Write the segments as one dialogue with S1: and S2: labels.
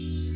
S1: It's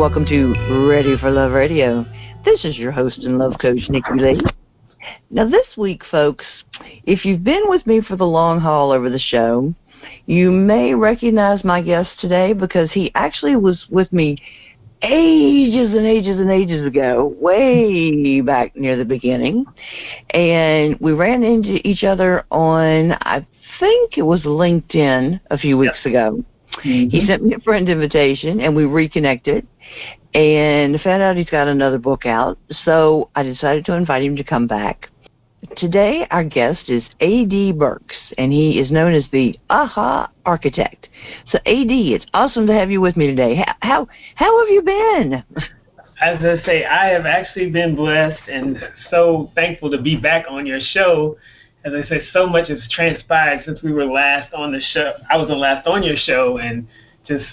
S2: welcome to Ready for Love Radio. This is your host and love coach, Nikki Lee. Now, this week, folks, if you've been with me for the long haul over the show, you may recognize my guest today because he actually was with me ages and ages and ages ago, way back near the beginning. And we ran into each other on, I think it was LinkedIn a few weeks ago. He mm-hmm. sent me a friend invitation and we reconnected and found out he's got another book out. So I decided to invite him to come back. Today, our guest is A.D. Burks, and he is known as the AHA Architect. So, A.D., it's awesome to have you with me today. How how, how have you been?
S3: As I say, I have actually been blessed and so thankful to be back on your show. As I said, so much has transpired since we were last on the show. I was the last on your show, and just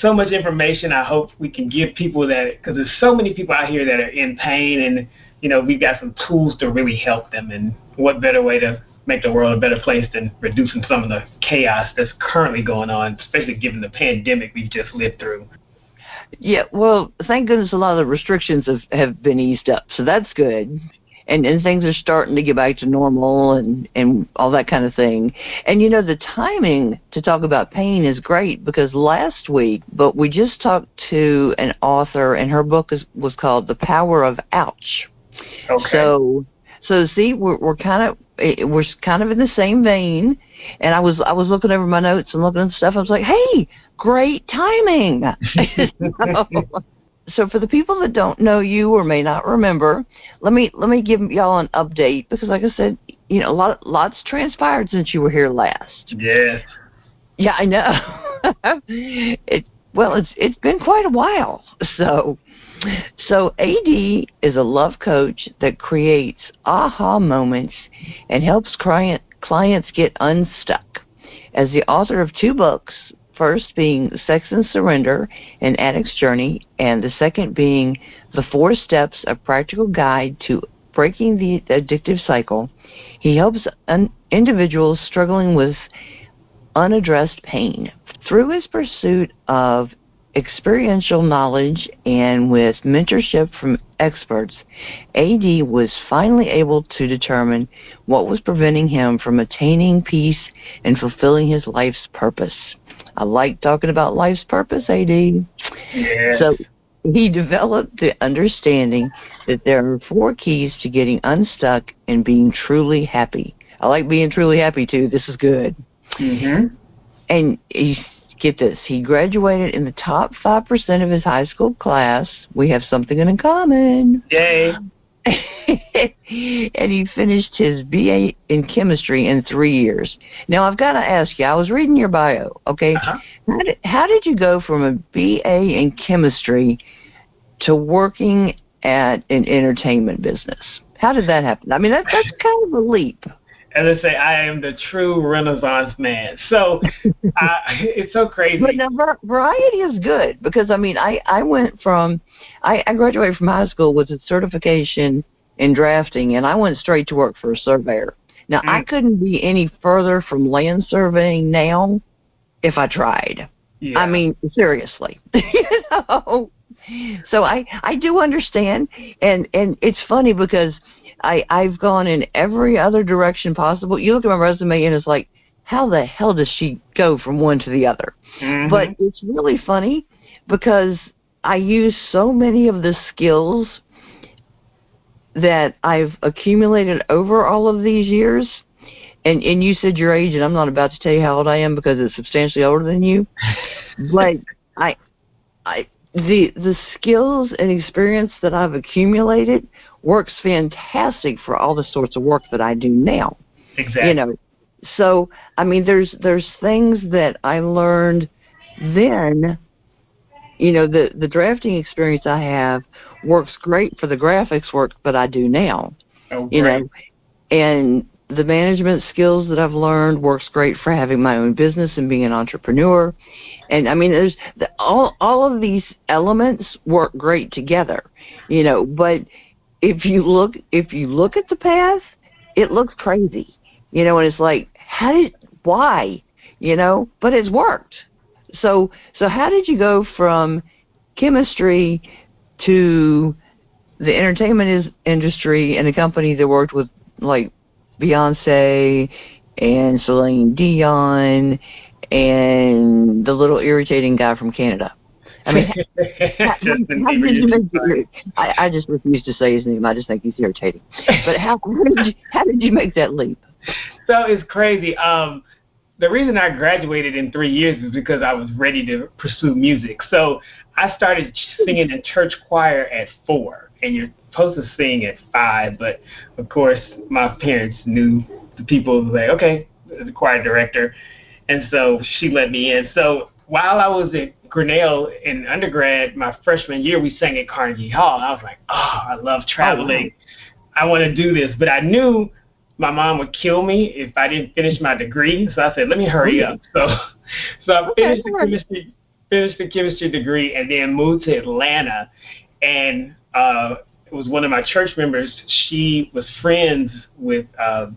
S3: so much information. I hope we can give people that because there's so many people out here that are in pain and you know, we've got some tools to really help them. And what better way to make the world a better place than reducing some of the chaos that's currently going on, especially given the pandemic we've just lived through.
S2: Yeah, well, thank goodness a lot of the restrictions have, have been eased up, so that's good. And, and things are starting to get back to normal and, and all that kind of thing. And you know, the timing to talk about pain is great because last week, but we just talked to an author and her book is, was called The Power of Ouch
S3: Okay.
S2: so, so see, we're we're kind of we're kind of in the same vein. And I was I was looking over my notes and looking at stuff. I was like, hey, great timing. so, for the people that don't know you or may not remember, let me let me give y'all an update because, like I said, you know, a lot lots transpired since you were here last.
S3: Yes.
S2: Yeah, I know. it well, it's it's been quite a while. So, so AD is a love coach that creates aha moments and helps client clients get unstuck. As the author of two books, first being Sex and Surrender, an addict's journey, and the second being The Four Steps: A Practical Guide to Breaking the Addictive Cycle, he helps un- individuals struggling with unaddressed pain. Through his pursuit of experiential knowledge and with mentorship from experts, AD was finally able to determine what was preventing him from attaining peace and fulfilling his life's purpose. I like talking about life's purpose, AD.
S3: Yes.
S2: So he developed the understanding that there are four keys to getting unstuck and being truly happy. I like being truly happy too. This is good.
S3: Mhm.
S2: And he get this, he graduated in the top five percent of his high school class. We have something in common.
S3: Yay.
S2: and he finished his BA in chemistry in three years. Now I've got to ask you. I was reading your bio. Okay,
S3: Uh-huh.
S2: how did how did you go from a BA in chemistry to working at an entertainment business? How did that happen? I mean, that, that's kind of a leap.
S3: As I say, I am the true Renaissance man. So I, it's so crazy.
S2: But now variety is good because I mean I I went from I, I graduated from high school with a certification in drafting and I went straight to work for a surveyor. Now I
S3: Mm.
S2: couldn't be any further from land surveying now if I tried.
S3: yeah.
S2: I mean seriously, you know. So I I do understand and and it's funny because I I've gone in every other direction possible. You look at my resume and it's like how the hell does she go from one to the other?
S3: Mhm.
S2: But it's really funny because I use so many of the skills that I've accumulated over all of these years. And and you said your age, and I'm not about to tell you how old I am because it's substantially older than you. but I, I the the skills and experience that I've accumulated works fantastic for all the sorts of work that I do now.
S3: Exactly.
S2: You know, so I mean, there's there's things that I learned then. You know, the the drafting experience I have works great for the graphics work that I do now.
S3: oh,
S2: You
S3: great.
S2: know, and the management skills that I've learned works great for having my own business and being an entrepreneur. And I mean, there's the, all all of these elements work great together, you know. But if you look if you look at the path, it looks crazy, you know. And it's like, how did why, you know? But it's worked. So so how did you go from chemistry to the entertainment is, industry and a company that worked with like Beyonce and Celine Dion and the little irritating guy from Canada. I mean, how, how did you make the, I, I just refuse to say his name. I just think he's irritating. But how, how did you how did you make that leap?
S3: So it's crazy. Um, the reason I graduated in three years is because I was ready to pursue music. So I started singing in church choir at four, and you're supposed to sing at five. But of course, my parents knew the people like, okay, the choir director, and so she let me in. So while I was at Grinnell in undergrad, my freshman year, we sang at Carnegie Hall. I was like, oh, I love traveling. Oh, I want to do this, but I knew my mom would kill me if I didn't finish my degree. So I said, let me hurry up. So, so I
S2: Okay,
S3: finished the chemistry, finished the chemistry degree, and then moved to Atlanta. And uh, it was one of my church members. She was friends with uh,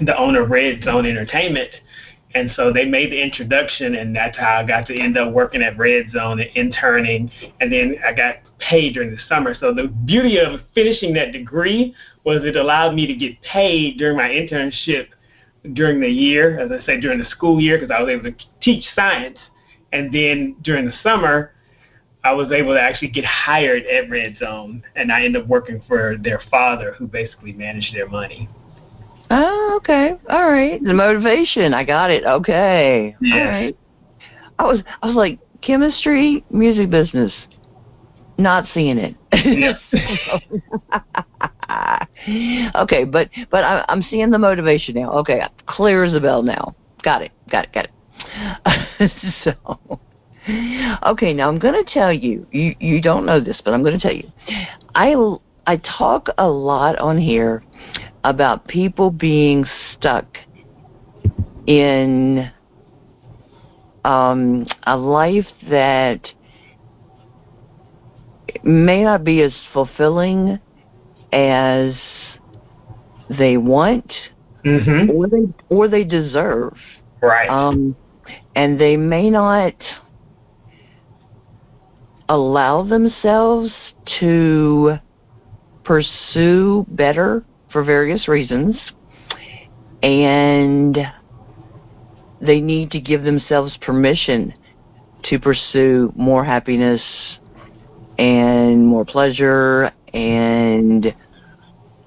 S3: the owner of Red Zone Entertainment. And so they made the introduction, and that's how I got to end up working at Red Zone and interning. And then I got paid during the summer. So the beauty of finishing that degree was it allowed me to get paid during my internship during the year, as I say, during the school year, because I was able to teach science. And then during the summer, I was able to actually get hired at Red Zone, and I ended up working for their father, who basically managed their money.
S2: Oh, okay. All right. The motivation. I got it. Okay.
S3: Yes.
S2: All right. I was I was like chemistry, music business. Not seeing it. okay, but but I, I'm seeing the motivation now. Okay, clear as a bell now. Got it. Got it. Got it. so, okay, now I'm going to tell you. You you don't know this, but I'm going to tell you. I I talk a lot on here about people being stuck in um, a life that may not be as fulfilling as they want
S3: Mm-hmm.
S2: or they or they deserve.
S3: Right.
S2: Um, and they may not allow themselves to pursue better for various reasons. And they need to give themselves permission to pursue more happiness and more pleasure and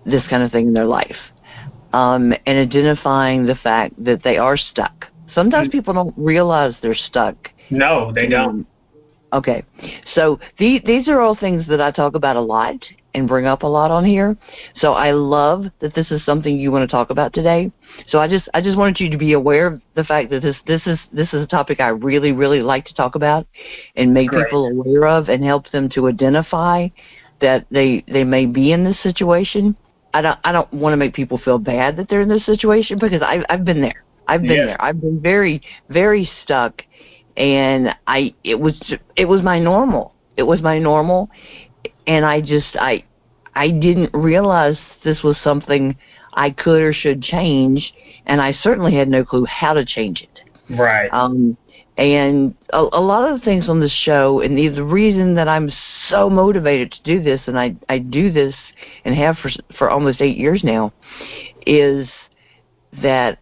S2: this kind of thing in their life. Um, and identifying the fact that they are stuck. Sometimes
S3: Mm.
S2: people don't realize they're stuck.
S3: no, they don't.
S2: Um, Okay, so these these are all things that I talk about a lot and bring up a lot on here. So I love that this is something you want to talk about today. So I just I just wanted you to be aware of the fact that this this is this is a topic I really really like to talk about and make
S3: Great.
S2: people aware of and help them to identify that they they may be in this situation. I don't I don't want to make people feel bad that they're in this situation because I I've been there. I've been
S3: Yeah.
S2: there. I've been very very stuck and I it was it was my normal. It was my normal, and I just I I didn't realize this was something I could or should change, and I certainly had no clue how to change it.
S3: Right.
S2: Um, and a, a lot of the things on this show, and the, the reason that I'm so motivated to do this, and I I do this and have for for almost eight years now, is that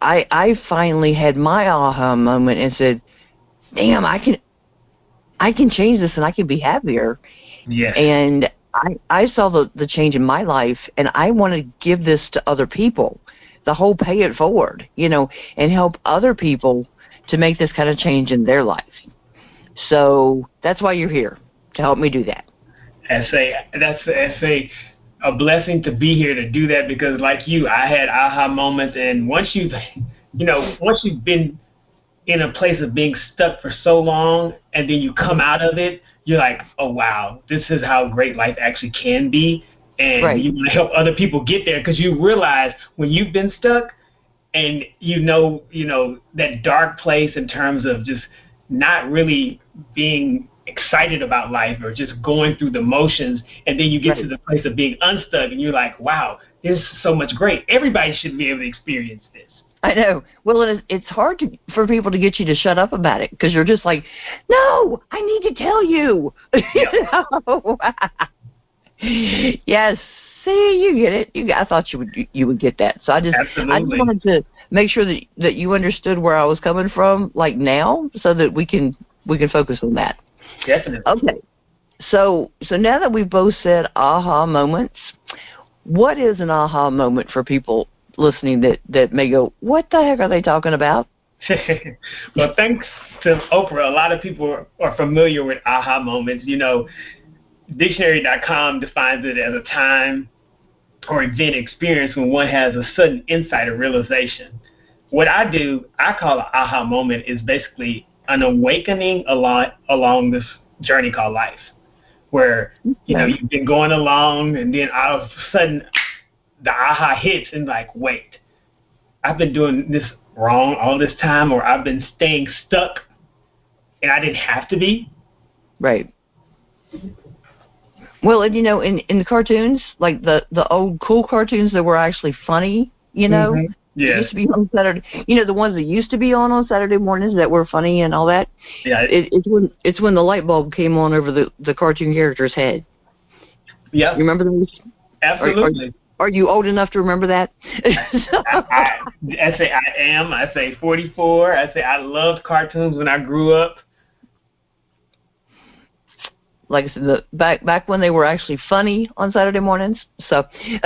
S2: I I finally had my aha moment and said, "Damn, I can I can change this and I can be happier."
S3: Yes.
S2: And I I saw the the change in my life, and I want to give this to other people, the whole pay it forward, you know, and help other people to make this kind of change in their life. So that's why you're here to help me do that.
S3: I say that's I say a blessing to be here to do that because like you, I had aha moments and once you've you know, once you've been in a place of being stuck for so long and then you come out of it, you're like, oh wow, this is how great life actually can be. And
S2: Right.
S3: you want to help other people get there because you realize when you've been stuck and you know, you know, that dark place in terms of just not really being excited about life or just going through the motions and then you get to the place of being unstuck and you're like, wow, this is so much great. Everybody should be able to experience this.
S2: I know. Well, it it's hard to, for people to get you to shut up about it because you're just like, no, I need to tell you. you know? yes. See, you get it. You, I thought you would you would get that. So I just Absolutely. I just wanted to make sure that that you understood where I was coming from, like now, so that we can we can focus on that.
S3: Definitely.
S2: Okay. So so now that we've both said aha moments, what is an aha moment for people listening that that may go, what the heck are they talking about?
S3: well, thanks to Oprah, a lot of people are, are familiar with aha moments. You know, dictionary.com defines it as a time or event experience when one has a sudden insight or realization. What I do, I call an aha moment is basically an awakening along along this journey called life, where you know you've been going along and then all of a sudden the aha hits and like, wait, I've been doing this wrong all this time, or I've been staying stuck, and I didn't have to be.
S2: Right. Well, and you know, in in the cartoons, like the the old cool cartoons that were actually funny, you know,
S3: Mhm. Yeah,
S2: used to be on Saturday. You know, the ones that used to be on on Saturday mornings that were funny and all that.
S3: yeah,
S2: It, it's when it's when the light bulb came on over the the cartoon character's head.
S3: yeah,
S2: You remember those?
S3: absolutely.
S2: Are you old enough to remember that?
S3: I, I, I say I am. I say 44. I say I loved cartoons when I grew up.
S2: like I said, the, back back when they were actually funny on Saturday mornings. So,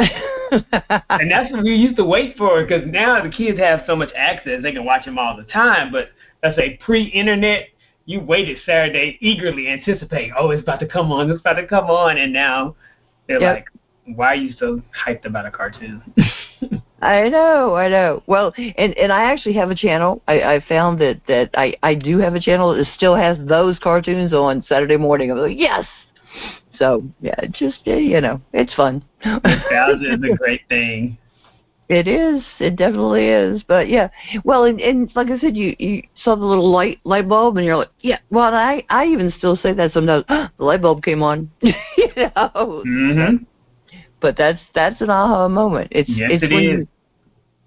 S3: And that's what we used to wait for because now the kids have so much access, they can watch them all the time. But let's say pre internet, you waited Saturday, eagerly anticipate, oh, it's about to come on, it's about to come on. And now they're
S2: Yep.
S3: like, why are you so hyped about a cartoon?
S2: I know, I know. Well, and and I actually have a channel. I, I found that that I I do have a channel that still has those cartoons on Saturday morning. I'm like, yes. So yeah, just you know, it's fun.
S3: Nostalgia is a great thing.
S2: It is. It definitely is. But yeah. Well, and, and like I said, you you saw the little light light bulb, and you're like, yeah. Well, I I even still say that sometimes. the light bulb came on. you know.
S3: hmm
S2: But that's that's an aha moment. It's
S3: Yes,
S2: it's
S3: it
S2: when
S3: is.
S2: you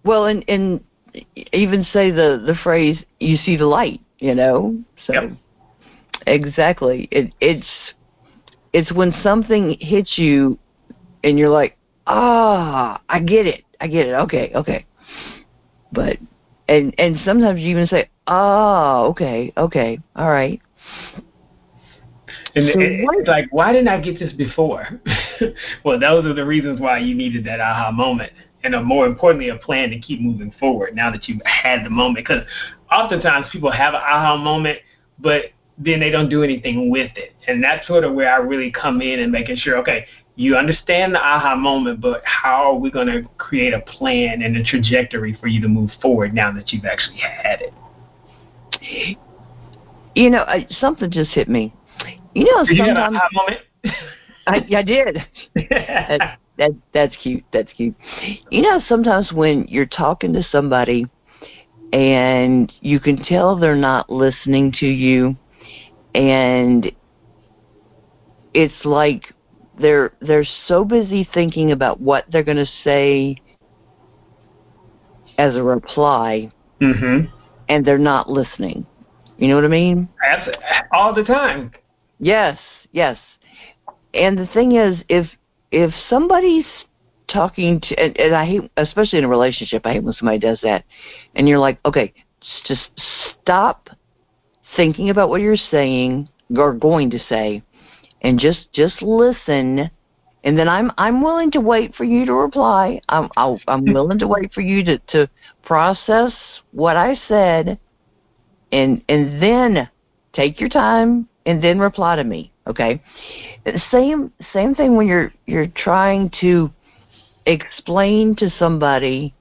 S2: well, and and even say the the phrase "you see the light," you know. So
S3: Yep.
S2: exactly, it it's it's when something hits you, and you're like, ah, I get it, I get it. Okay, okay. But and and sometimes you even say, oh, okay, okay, all right.
S3: And
S2: So what-
S3: it's like, why didn't I get this before? well, those are the reasons why you needed that aha moment. And a, more importantly, a plan to keep moving forward now that you've had the moment. Because oftentimes people have an aha moment, but then they don't do anything with it. And that's sort of where I really come in and making sure, okay, you understand the aha moment, but how are we going to create a plan and a trajectory for you to move forward now that you've actually had it?
S2: You know, I, something just hit me. You know,
S3: Did you
S2: sometimes
S3: moment?
S2: I, I did. that, that that's cute. That's cute. You know, sometimes when you're talking to somebody and you can tell they're not listening to you, and it's like they're they're so busy thinking about what they're going to say as a reply,
S3: mm-hmm.
S2: and they're not listening. You know what I mean?
S3: All the time.
S2: Yes, yes. And the thing is, if if somebody's talking to, and, and I hate, especially in a relationship, I hate when somebody does that, and you're like, okay, just stop thinking about what you're saying or going to say, and just just listen. And then I'm I'm willing to wait for you to reply. I'm I'll, I'm willing to wait for you to to process what I said, and and then take your time and then reply to me. Okay. Same same thing when you're you're trying to explain to somebody.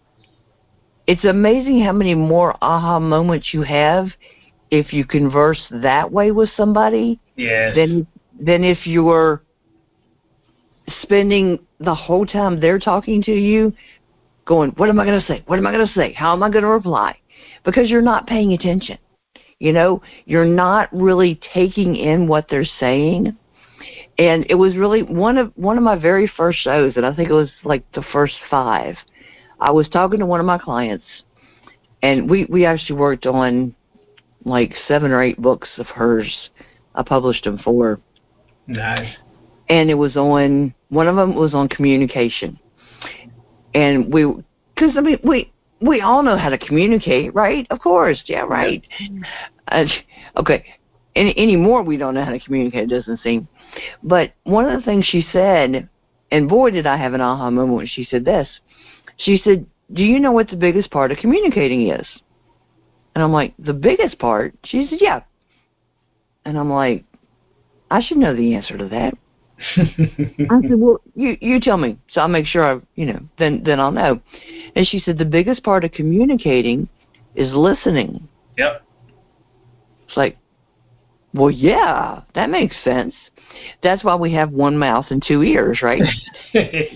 S2: It's amazing how many more aha moments you have if you converse that way with somebody
S3: Yes.
S2: than than if you're spending the whole time they're talking to you going, What am I gonna say? What am I gonna say? How am I gonna reply? Because you're not paying attention. You know, you're not really taking in what they're saying. And it was really one of one of my very first shows, and I think it was like the first five. I was talking to one of my clients, and we we actually worked on like seven or eight books of hers. I published them for,
S3: nice.
S2: and it was on one of them was on communication, and we because I mean we we all know how to communicate, right? Of course, yeah, right. Uh, okay, any anymore we don't know how to communicate. It doesn't seem, but one of the things she said, and boy did I have an aha moment when she said this. She said, "Do you know what the biggest part of communicating is?" And I'm like, "The biggest part?" She said, "Yeah." And I'm like, "I should know the answer to that." I said, "Well, you you tell me, so I'll make sure I, you know, then then I'll know." And she said, "The biggest part of communicating is listening."
S3: yep.
S2: It's like, well, yeah, that makes sense. That's why we have one mouth and two ears, right?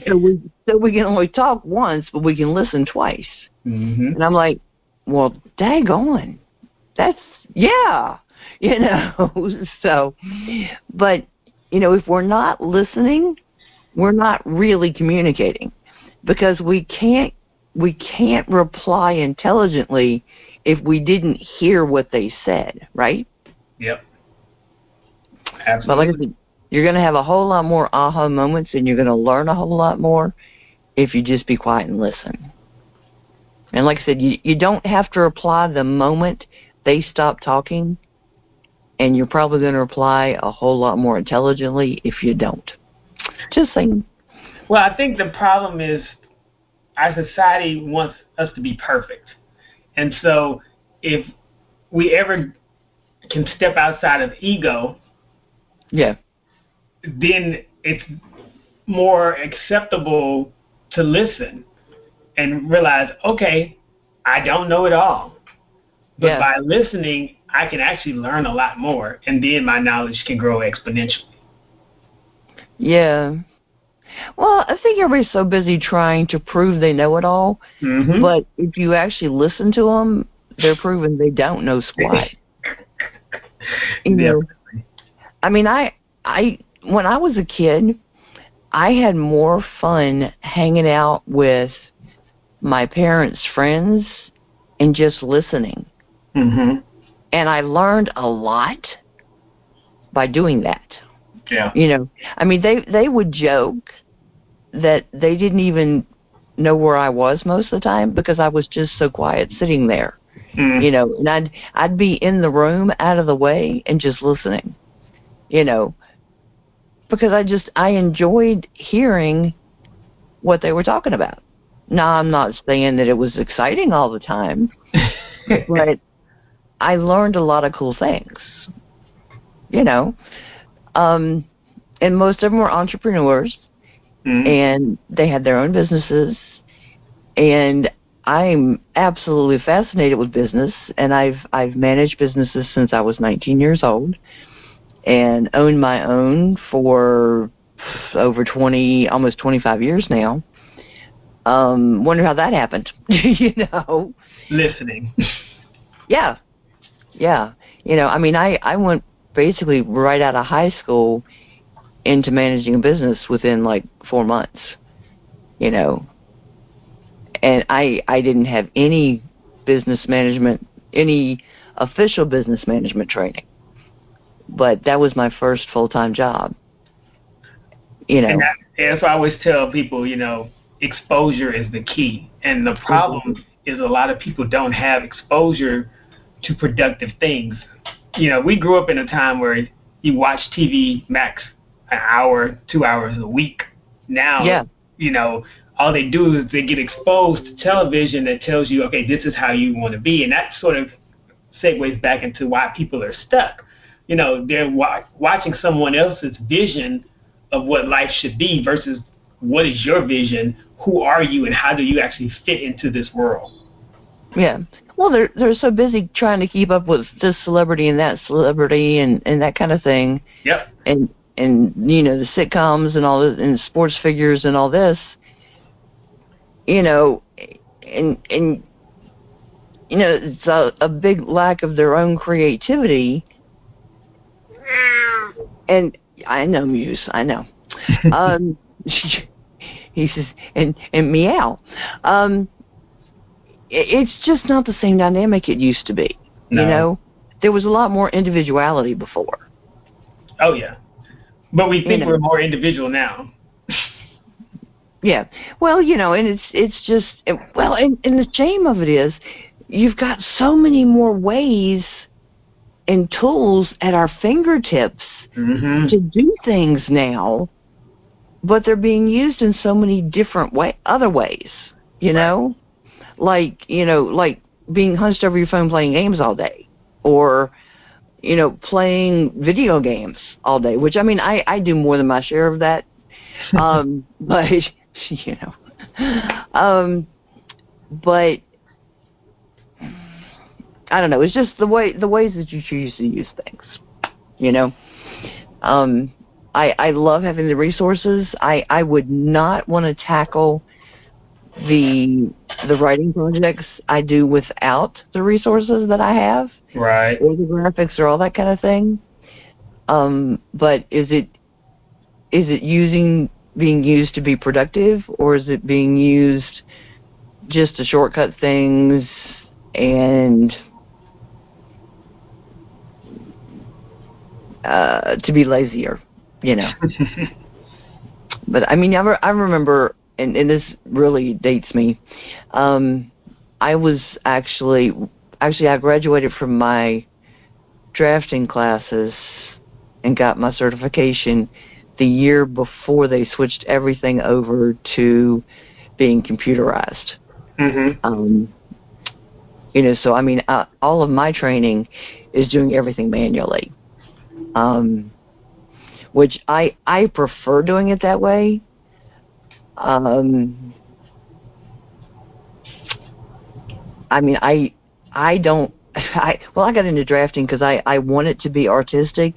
S2: so we so we can only talk once, but we can listen twice.
S3: hmm
S2: And I'm like, well, daggone, that's yeah, you know. so, but you know, if we're not listening, we're not really communicating because we can't we can't reply intelligently if we didn't hear what they said, right?
S3: Yep. Absolutely.
S2: But like. I said, you're going to have a whole lot more aha moments and you're going to learn a whole lot more if you just be quiet and listen. And like I said, you, you don't have to reply the moment they stop talking, and you're probably going to reply a whole lot more intelligently if you don't. Just saying.
S3: Well, I think the problem is our society wants us to be perfect. And so if we ever can step outside of ego,
S2: Yeah.
S3: then it's more acceptable to listen and realize, okay, I don't know it all. But
S2: Yeah.
S3: by listening, I can actually learn a lot more, and then my knowledge can grow exponentially.
S2: Yeah. Well, I think everybody's so busy trying to prove they know it all,
S3: Mm-hmm.
S2: but if you actually listen to them, they're proving they don't know squat. you know, I mean, I, I, when I was a kid, I had more fun hanging out with my parents' friends and just listening.
S3: Mm-hmm.
S2: And I learned a lot by doing that.
S3: Yeah.
S2: You know, I mean, they they would joke that they didn't even know where I was most of the time because I was just so quiet sitting there.
S3: Mm.
S2: You know, and I'd I'd be in the room out of the way and just listening. You know, because I just I enjoyed hearing what they were talking about. Now I'm not saying that it was exciting all the time, but I learned a lot of cool things. You know, um, and most of them were entrepreneurs,
S3: Mm.
S2: and they had their own businesses, and I'm absolutely fascinated with business, and I've I've managed businesses since I was 19 years old, and owned my own for over 20, almost 25 years now. Um, wonder how that happened. you know,
S3: Listening.
S2: yeah, yeah. You know, I mean, I I went basically right out of high school into managing a business within like four months. You know, and I I didn't have any business management, any official business management training, but that was my first full time job. You know,
S3: And, that, and that's why I always tell people, you know, exposure is the key. And the problem mm-hmm. is a lot of people don't have exposure to productive things. You know, we grew up in a time where you watch TV max an hour, two hours a week. Now,
S2: Yeah.
S3: you know, all they do is they get exposed to television that tells you, okay, this is how you want to be. And that sort of segues back into why people are stuck. you know they're wa- watching someone else's vision of what life should be versus what is your vision, who are you, and how do you actually fit into this world.
S2: Yeah. Well, they're they're so busy trying to keep up with this celebrity and that celebrity and and that kind of thing.
S3: Yep.
S2: And and you know the sitcoms and all this and sports figures and all this. You know, and and you know it's a, a big lack of their own creativity. And I know Muse, I know. um, he says and and meow. Um, it's just not the same dynamic it used to be.
S3: No.
S2: You know, there was a lot more individuality before.
S3: Oh yeah, but we think
S2: know.
S3: we're more individual now.
S2: Yeah. Well, you know, and it's it's just it, well, and and the shame of it is, you've got so many more ways and tools at our fingertips
S3: Mm-hmm.
S2: to do things now, but they're being used in so many different way other ways. You know, like you know, like being hunched over your phone playing games all day, or you know, playing video games all day. Which I mean, I I do more than my share of that. Um, but you know, um, but I don't know. It's just the way the ways that you choose to use things. You know, um, I I love having the resources. I I would not want to tackle the the writing projects I do without the resources that I have
S3: Right.
S2: or the graphics or all that kind of thing. Um, but is it is it using being used to be productive or is it being used just to shortcut things and uh, to be lazier, you know? but I mean, I, re- I remember, and, and this really dates me. Um, I was actually, actually, I graduated from my drafting classes and got my certification the year before they switched everything over to being computerized.
S3: mm-hmm.
S2: Um, you know, so I mean, uh, all of my training is doing everything manually, um, which I I prefer doing it that way. Um, I mean, I I don't I well I got into drafting because I I want it to be artistic,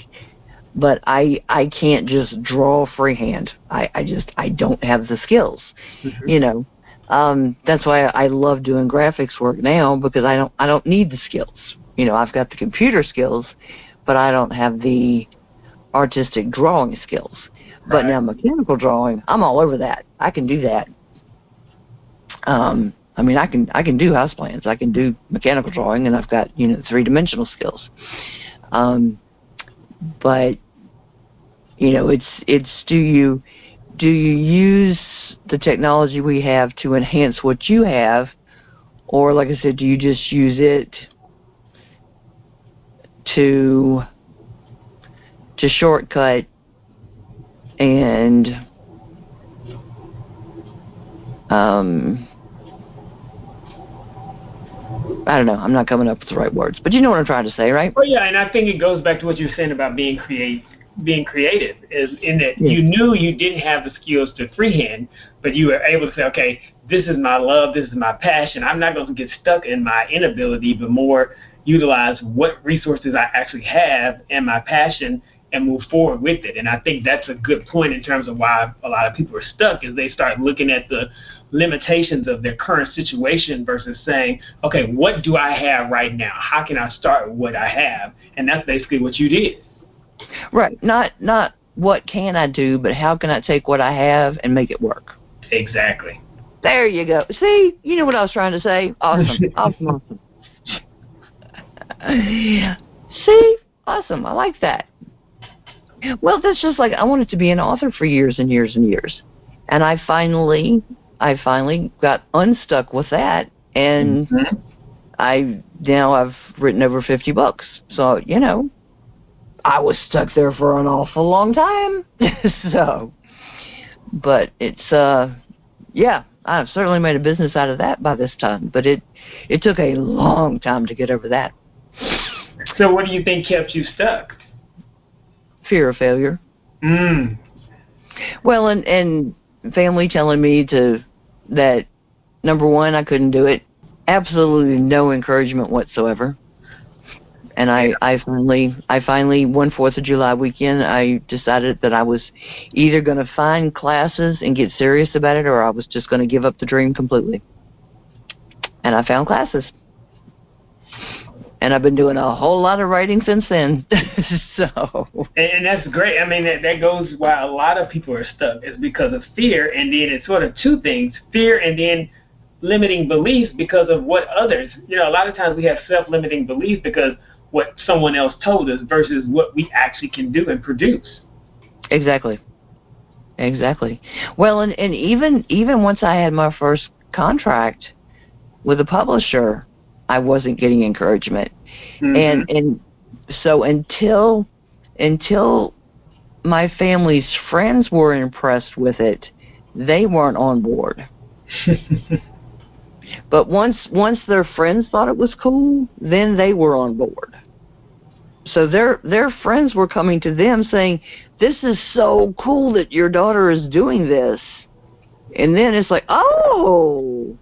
S2: but I I can't just draw freehand. I I just I don't have the skills,
S3: Mhm.
S2: you know. Um, that's why I love doing graphics work now because I don't I don't need the skills. You know, I've got the computer skills, but I don't have the artistic drawing skills. But now mechanical drawing, I'm all over that. I can do that. Um, I mean, I can I can do house plans. I can do mechanical drawing, and I've got you know three dimensional skills. Um, but you know, it's it's do you do you use the technology we have to enhance what you have, or like I said, do you just use it to to shortcut and um I don't know. I'm not coming up with the right words, but you know what I'm trying to say, right?
S3: Well, yeah, and I think it goes back to what you were saying about being create, being creative, is in that
S2: Yeah.
S3: you knew you didn't have the skills to freehand, but you were able to say, okay, this is my love, this is my passion. I'm not going to get stuck in my inability, but more utilize what resources I actually have and my passion and move forward with it. And I think that's a good point in terms of why a lot of people are stuck is they start looking at the limitations of their current situation versus saying, okay, what do I have right now? How can I start with what I have? And that's basically what you did.
S2: Right. Not not what can I do, but how can I take what I have and make it work?
S3: Exactly.
S2: There you go. See, you know what I was trying to say. Awesome, awesome, awesome. See, awesome. I like that. Well, that's just like I wanted to be an author for years and years and years, and I finally, I finally got unstuck with that, and
S3: Mhm.
S2: I now I've written over fifty books. So you know, I was stuck there for an awful long time. so, but it's uh, yeah, I've certainly made a business out of that by this time. But it it took a long time to get over that.
S3: So what do you think kept you stuck?
S2: Fear of failure.
S3: Mm.
S2: Well, and and family telling me to that number one I couldn't do it. Absolutely no encouragement whatsoever. And I I finally I finally one Fourth of July weekend I decided that I was either going to find classes and get serious about it, or I was just going to give up the dream completely. And I found classes. And I've been doing a whole lot of writing since then. so
S3: And, that's great. I mean, that, that goes why a lot of people are stuck is because of fear, and then it's sort of two things: fear, and then limiting beliefs because of what others. You know, a lot of times we have self-limiting beliefs because what someone else told us versus what we actually can do and produce.
S2: Exactly. Exactly. Well, and and even even once I had my first contract with a publisher, I wasn't getting encouragement.
S3: Mhm.
S2: And and so until until my family's friends were impressed with it, they weren't on board. But once once their friends thought it was cool, then they were on board. So their their friends were coming to them saying, "This is so cool that your daughter is doing this," and then it's like, "Oh."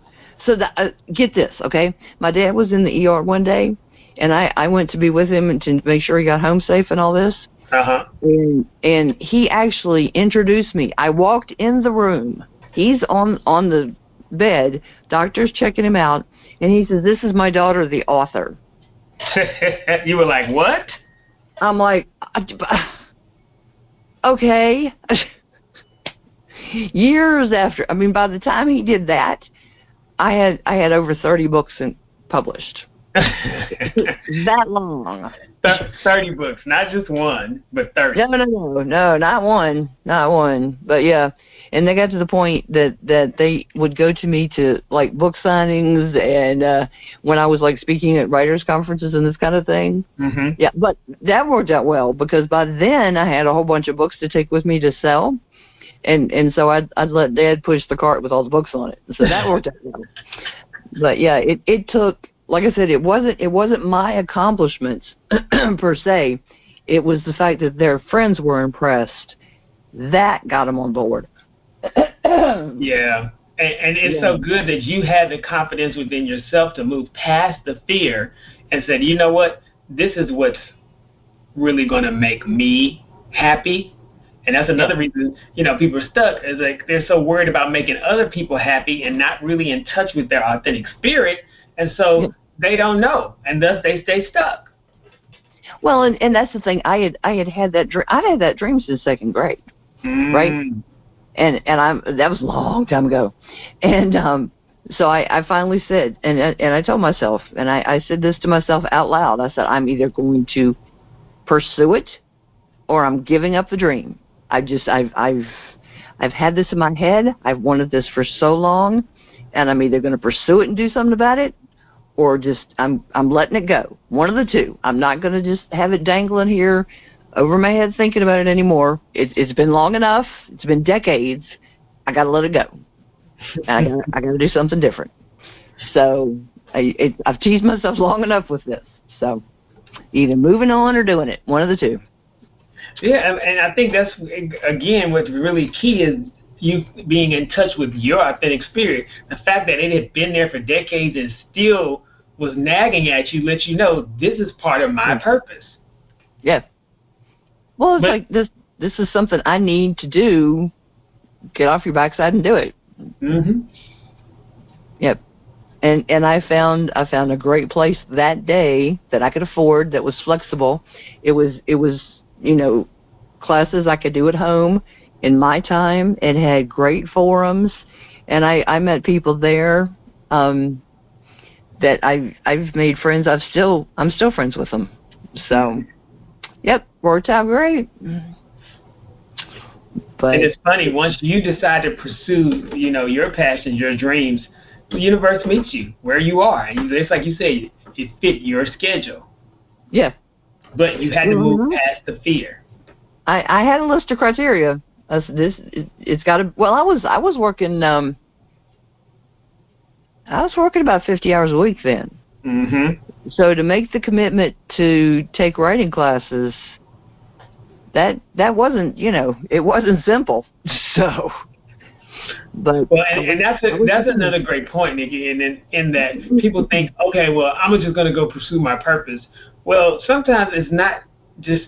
S2: So that, uh, get this, okay? My dad was in the ER one day, and I I went to be with him and to make sure he got home safe and all this
S3: uh huh.
S2: and and he actually introduced me. I walked in the room. He's on on the bed. Doctor's checking him out, and he says, "This is my daughter, the author."
S3: you were like, what?
S2: I'm like, okay. Years after, I mean, by the time he did that, I had I had over thirty books in, published. that long.
S3: Th- Thirty books, not just one, but thirty.
S2: No, no, no, no, not one, not one. But yeah, and they got to the point that that they would go to me to like book signings and uh when I was like speaking at writers conferences and this kind of thing.
S3: hmm
S2: Yeah, but that worked out well because by then I had a whole bunch of books to take with me to sell. And and so I'd I'd let Dad push the cart with all the books on it. So that worked out well. But yeah, it it took like I said, it wasn't it wasn't my accomplishments per se. It was the fact that their friends were impressed. That got them on board.
S3: Yeah. And, and it's so good that you had the confidence within yourself to move past the fear and said, you know what, this is what's really going to make me happy. And that's another reason, you know, people are stuck is like they're so worried about making other people happy and not really in touch with their authentic spirit. And so they don't know, and thus they stay stuck.
S2: Well, and and that's the thing. I had I had had that dream. I had that dream since second grade. Right.
S3: Mm.
S2: and and I'm that was a long time ago, and um, so I I finally said, and and I told myself, and I I said this to myself out loud. I said I'm either going to pursue it, or I'm giving up the dream. I just I've I've I've had this in my head. I've wanted this for so long, and I'm either going to pursue it and do something about it, or just I'm I'm letting it go. One of the two. I'm not going to just have it dangling here over my head thinking about it anymore. It, it's been long enough. It's been decades. I got to let it go. I got I got to do something different. So I it, I've teased myself long enough with this. So either moving on or doing it. One of the two.
S3: Yeah, and- I think that's again what's really key is you being in touch with your authentic spirit. The fact that it had been there for decades and still was nagging at you lets you know this is part of my purpose.
S2: Yeah. Well, it's
S3: But-
S2: like this. This is something I need to do. Get off your backside and do it.
S3: hmm
S2: Yep. And and I found I found a great place that day that I could afford that was flexible. It was it was you know classes I could do at home in my time. It had great forums, and I I met people there um, that I've I've made friends. I've still I'm still friends with them. So, yep, worked out great. But
S3: And it's funny once you decide to pursue, you know, your passions, your dreams, the universe meets you where you are, and it's like you say, it fit your schedule,
S2: yeah,
S3: but you had to move
S2: Mhm.
S3: past the fear.
S2: I, I had a list of criteria. Said, this it, it's got to. Well, I was I was working. um I was working about fifty hours a week then.
S3: Mm-hmm.
S2: So to make the commitment to take writing classes, that that wasn't you know it wasn't simple. So, but
S3: well, and, and that's a, that's another great point, Nikki. And in, in that people think, okay, well, I'm just going to go pursue my purpose. Well, sometimes it's not just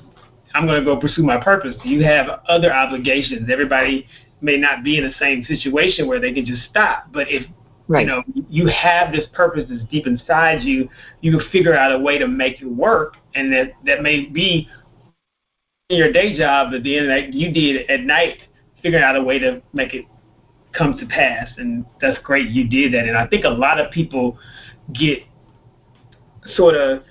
S3: I'm going to go pursue my purpose. You have other obligations. Everybody may not be in the same situation where they can just stop. But if right. you know you have this purpose that's deep inside you, you can figure out a way to make it work, and that that may be in your day job at the end of that you did at night, figuring out a way to make it come to pass, and that's great. You did that, and I think a lot of people get sort of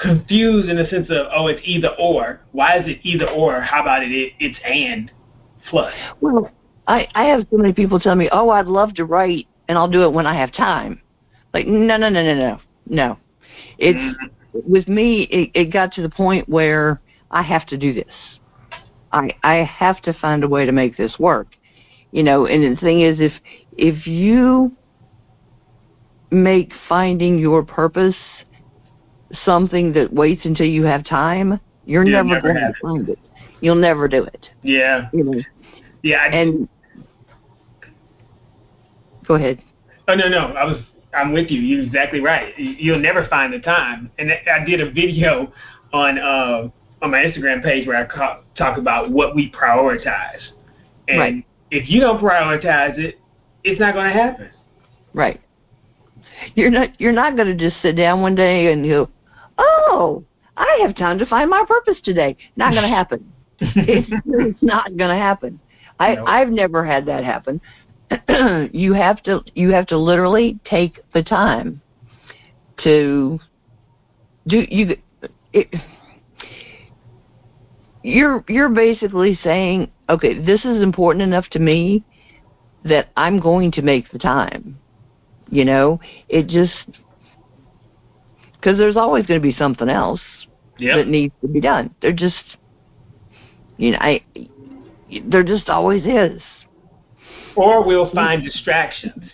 S3: confused in the sense of oh it's either or. Why is it either or? How about it it's and plus
S2: well i i have so many people tell me oh i'd love to write and i'll do it when i have time. Like no no no no no no. It's mm-hmm. with me it, it got to the point where i have to do this. I i have to find a way to make this work. You know and the thing is if if you make finding your purpose something that waits until you have time, you're yeah, never, never going to find it. You'll never do it.
S3: Yeah.
S2: You know.
S3: Yeah. I,
S2: and go ahead.
S3: Oh no no I was I'm with you. You're exactly right. You'll never find the time. And I did a video on uh, on my Instagram page where I talk about what we prioritize. And right. if you don't prioritize it, it's not going to happen.
S2: Right. You're not you're not going to just sit down one day and you oh, I have time to find my purpose today. Not going to happen. it's, it's not going to happen. I nope. I've never had that happen. you have to you have to literally take the time to do you it, you're you're basically saying okay this is important enough to me that I'm going to make the time you know it just because there's always going to be something else
S3: yep.
S2: that needs to be done. There just, you know, I, there just always is.
S3: Or we'll find distractions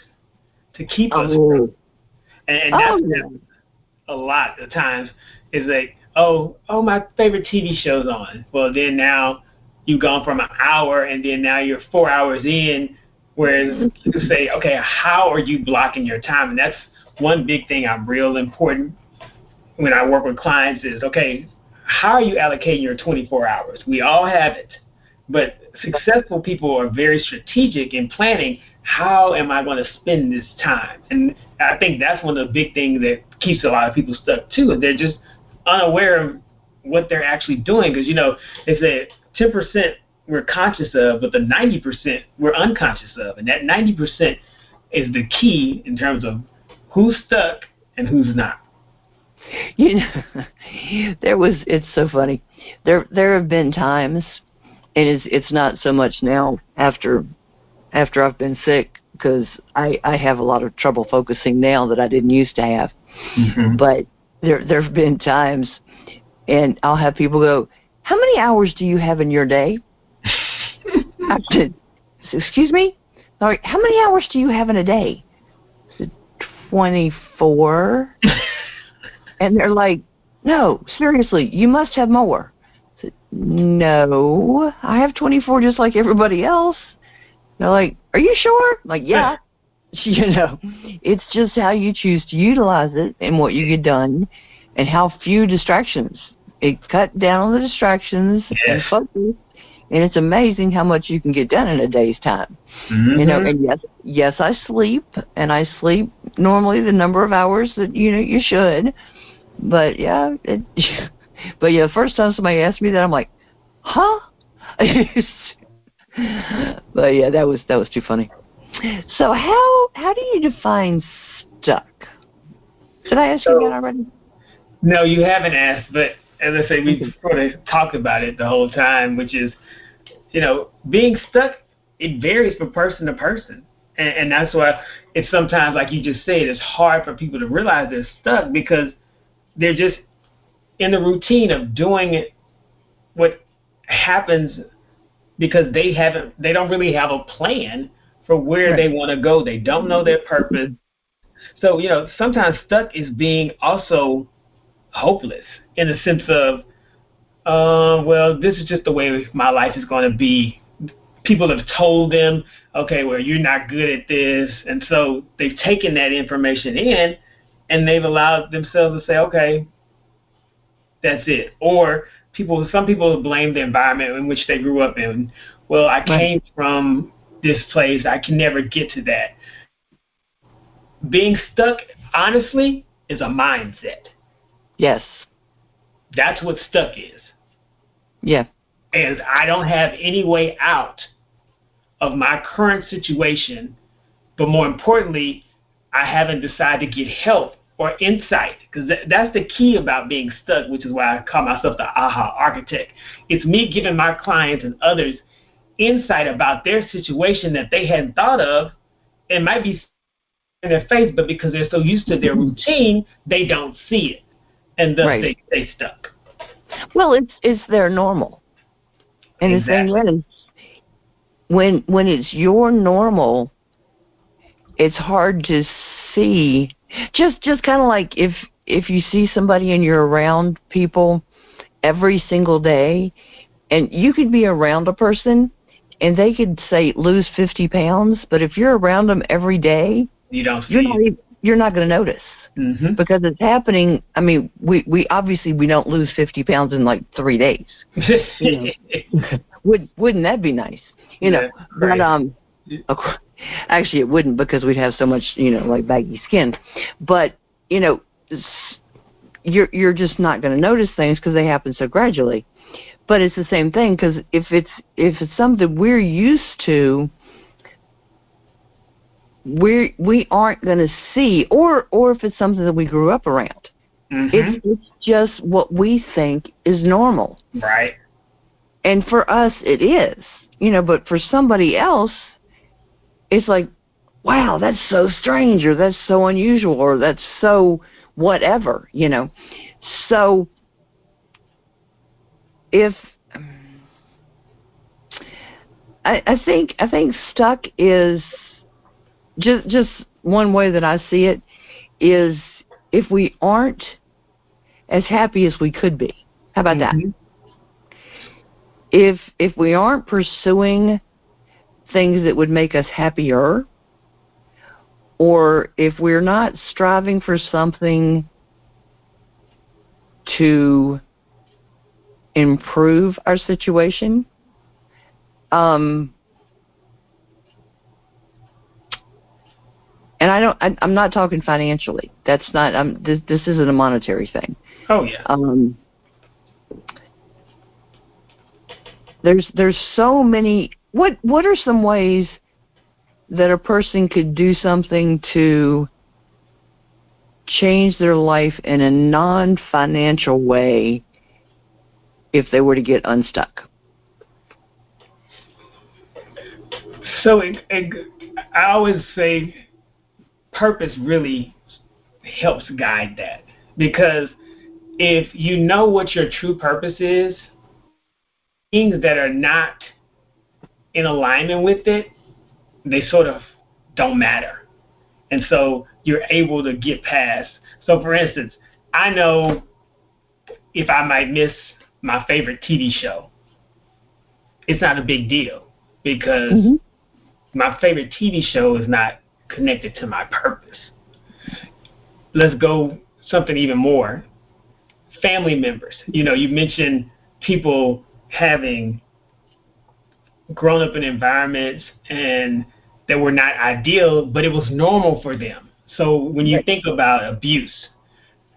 S3: to keep us
S2: oh.
S3: And, that's oh, a lot of times is like, oh, oh, my favorite TV show's on. Well, then now you've gone from an hour and then now you're four hours in. Whereas you say, okay, how are you blocking your time? And that's one big thing I'm real important when I work with clients is okay, how are you allocating your 24 hours? We all have it, but successful people are very strategic in planning. How am I going to spend this time? And I think that's one of the big things that keeps a lot of people stuck too. They're just unaware of what they're actually doing because you know they say 10% we're conscious of, but the 90% we're unconscious of, and that 90% is the key in terms of who's stuck and who's not.
S2: You know, there was. It's so funny. There there have been times, and it's it's not so much now after after I've been sick because I I have a lot of trouble focusing now that I didn't used to have.
S3: Mm-hmm.
S2: But there there have been times, and I'll have people go, "How many hours do you have in your day?" I said, "Excuse me." Sorry, how many hours do you have in a day? I said, Twenty-four. And they're like, no, seriously, you must have more. I said, no, I have 24 just like everybody else. They're like, are you sure? I'm like, yeah. you know, it's just how you choose to utilize it and what you get done and how few distractions. It cut down on the distractions
S3: yes.
S2: and focus and it's amazing how much you can get done in a day's time.
S3: Mm-hmm.
S2: You know, and yes, yes, I sleep, and I sleep normally the number of hours that you know you should. But yeah, it, but yeah, the first time somebody asked me that, I'm like, huh? but yeah, that was that was too funny. So how how do you define stuck? Did I ask so, you that already?
S3: No, you haven't asked, but as I say, we sort of talked about it the whole time, which is, you know, being stuck. It varies from person to person, and, and that's why it's sometimes, like you just said, it's hard for people to realize they're stuck because they're just in the routine of doing what happens because they haven't they don't really have a plan for where right. they want to go. They don't know their purpose. So, you know, sometimes stuck is being also hopeless in the sense of uh, well, this is just the way my life is going to be. People have told them, okay, well, you're not good at this. And so they've taken that information in and they've allowed themselves to say, okay, that's it. Or people, some people blame the environment in which they grew up in. Well, I came from this place. I can never get to that. Being stuck, honestly, is a mindset.
S2: Yes.
S3: That's what stuck is.
S2: Yeah.
S3: And I don't have any way out of my current situation, but more importantly, I haven't decided to get help or insight because th- that's the key about being stuck, which is why I call myself the aha architect. It's me giving my clients and others insight about their situation that they hadn't thought of. and might be in their face, but because they're so used to their routine, they don't see it, and thus
S2: Right.
S3: they stay stuck.
S2: Well, it's it's their normal. And
S3: Exactly.
S2: the thing is, when when it's your normal, it's hard to see. Just just kind of like if if you see somebody and you're around people every single day, and you could be around a person and they could say lose 50 pounds, but if you're around them every day,
S3: You don't
S2: you're not even, you're not going to notice
S3: Mm-hmm.
S2: because it's happening. I mean, we we obviously we don't lose 50 pounds in like three days. Would wouldn't that be nice? You know,
S3: Yeah,
S2: but um, of course, actually it wouldn't because we'd have so much you know like baggy skin. But you know, you're you're just not going to notice things because they happen so gradually. But it's the same thing because if it's if it's something we're used to, we we aren't going to see, or or if it's something that we grew up around.
S3: Mhm.
S2: It's it's just what we think is normal.
S3: right.
S2: And for us it is. You know, but for somebody else it's like, wow, that's so strange or that's so unusual or that's so whatever, you know. So if I, I think I think stuck is just just one way that I see it is if we aren't as happy as we could be. How about that?
S3: Mhm.
S2: If if we aren't pursuing things that would make us happier or if we're not striving for something to improve our situation um and I don't I, I'm not talking financially. That's not I'm this this isn't a monetary thing.
S3: Oh yeah.
S2: Um there's there's so many what what are some ways that a person could do something to change their life in a non-financial way if they were to get unstuck?
S3: So it, it, I always say purpose really helps guide that because if you know what your true purpose is, things that are not in alignment with it, they sort of don't matter. And so you're able to get past. So, for instance, I know if I might miss my favorite TV show, it's not a big deal because mm-hmm. my favorite TV show is not connected to my purpose. Let's go something even more. Family members. You know, you mentioned people having grown up in environments and that were not ideal, but it was normal for them. So when you think about abuse,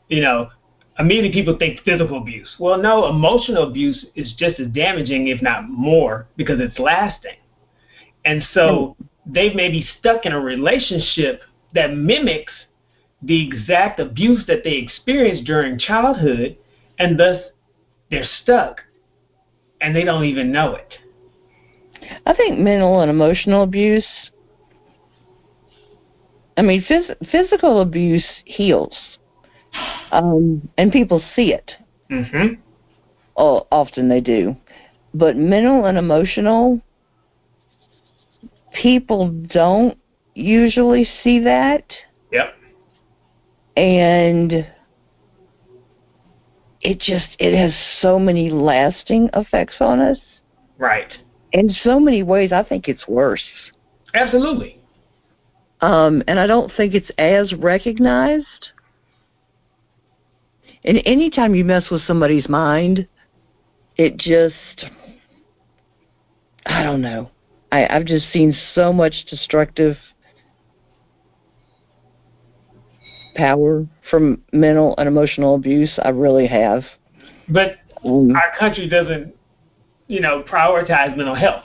S3: you know, immediately people think physical abuse. Well, no, emotional abuse is just as damaging, if not more, because it's lasting. And so hmm. they may be stuck in a relationship that mimics the exact abuse that they experienced during childhood, and thus they're stuck and they don't even know it.
S2: I think mental and emotional abuse. I mean, phys- physical abuse heals, um, and people see it.
S3: Mm-hmm.
S2: Oh, often they do, but mental and emotional, people don't usually see that,
S3: Yep.
S2: and it just it has so many lasting effects on us.
S3: Right.
S2: In so many ways, I think it's worse.
S3: Absolutely.
S2: Um, and I don't think it's as recognized. And anytime you mess with somebody's mind, it just I don't know. I, I've just seen so much destructive power from mental and emotional abuse. I really have.
S3: But
S2: Mm.
S3: our country doesn't, you know, prioritize mental health.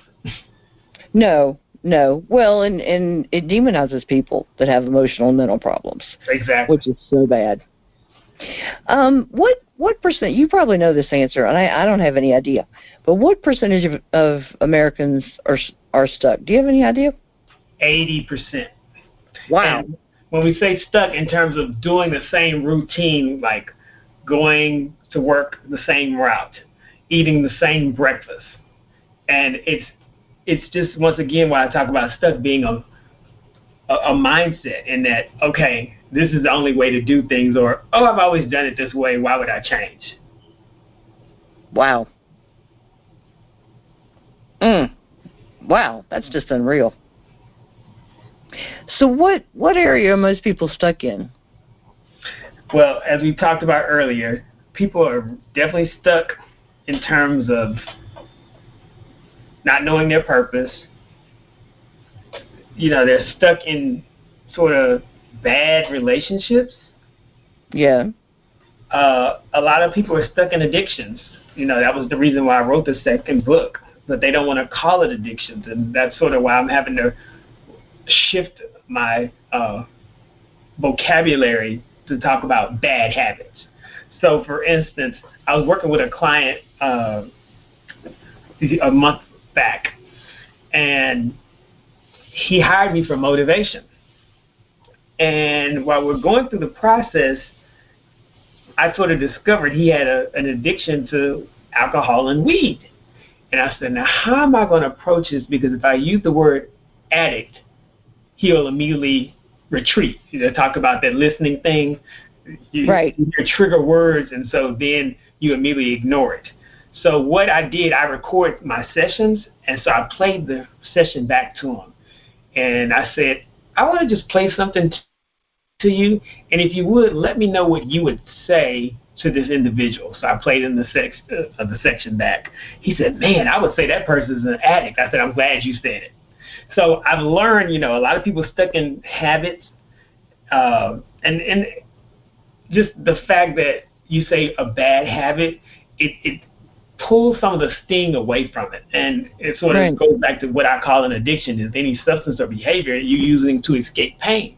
S2: No, no. Well, and and it demonizes people that have emotional and mental problems,
S3: Exactly.
S2: which is so bad. Um, what what percent? You probably know this answer, and I, I don't have any idea. But what percentage of, of Americans are are stuck? Do you have any idea?
S3: Eighty percent.
S2: Wow.
S3: And when we say stuck in terms of doing the same routine, like going to work the same route, eating the same breakfast, and it's it's just once again why I talk about stuck being a a, a mindset in that okay, this is the only way to do things, or oh, I've always done it this way. Why would I change?
S2: Wow. Mm. Wow, that's just unreal. So what what area are most people stuck in?
S3: Well, as we talked about earlier, people are definitely stuck in terms of not knowing their purpose. You know, they're stuck in sort of bad relationships.
S2: Yeah.
S3: Uh, a lot of people are stuck in addictions. You know, that was the reason why I wrote the second book, but they don't want to call it addictions, and that's sort of why I'm having to shift my uh, vocabulary to talk about bad habits. So, for instance, I was working with a client uh, a month back, and he hired me for motivation. And while we're going through the process, I sort of discovered he had a, an addiction to alcohol and weed. And I said, now how am I going to approach this? Because if I use the word addict, he'll immediately retreat. You know, talk about that listening thing. You,
S2: Right.
S3: You trigger words, and so then you immediately ignore it. So what I did, I record my sessions, and so I played the session back to him, and I said, I want to just play something t- to you, and if you would, let me know what you would say to this individual. So I played in the sex uh, the section back. He said, "Man, I would say that person's an addict." I said, "I'm glad you said it." So I've learned, you know, a lot of people stuck in habits, uh, and and just the fact that you say a bad habit, it it pulls some of the sting away from it, and it sort of
S2: Right.
S3: goes back to what I call an addiction: is any substance or behavior you're using to escape pain.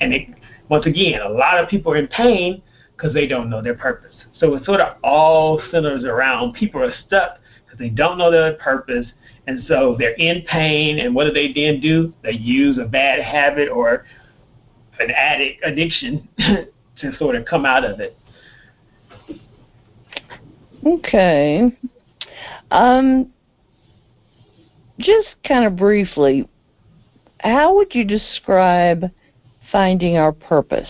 S3: And it, once again, a lot of people are in pain because they don't know their purpose. So it sort of all centers around people are stuck because they don't know their purpose, and so they're in pain. And what do they then do? They use a bad habit or an addict addiction to sort of come out of it.
S2: Okay. Um just kind of briefly, how would you describe finding our purpose?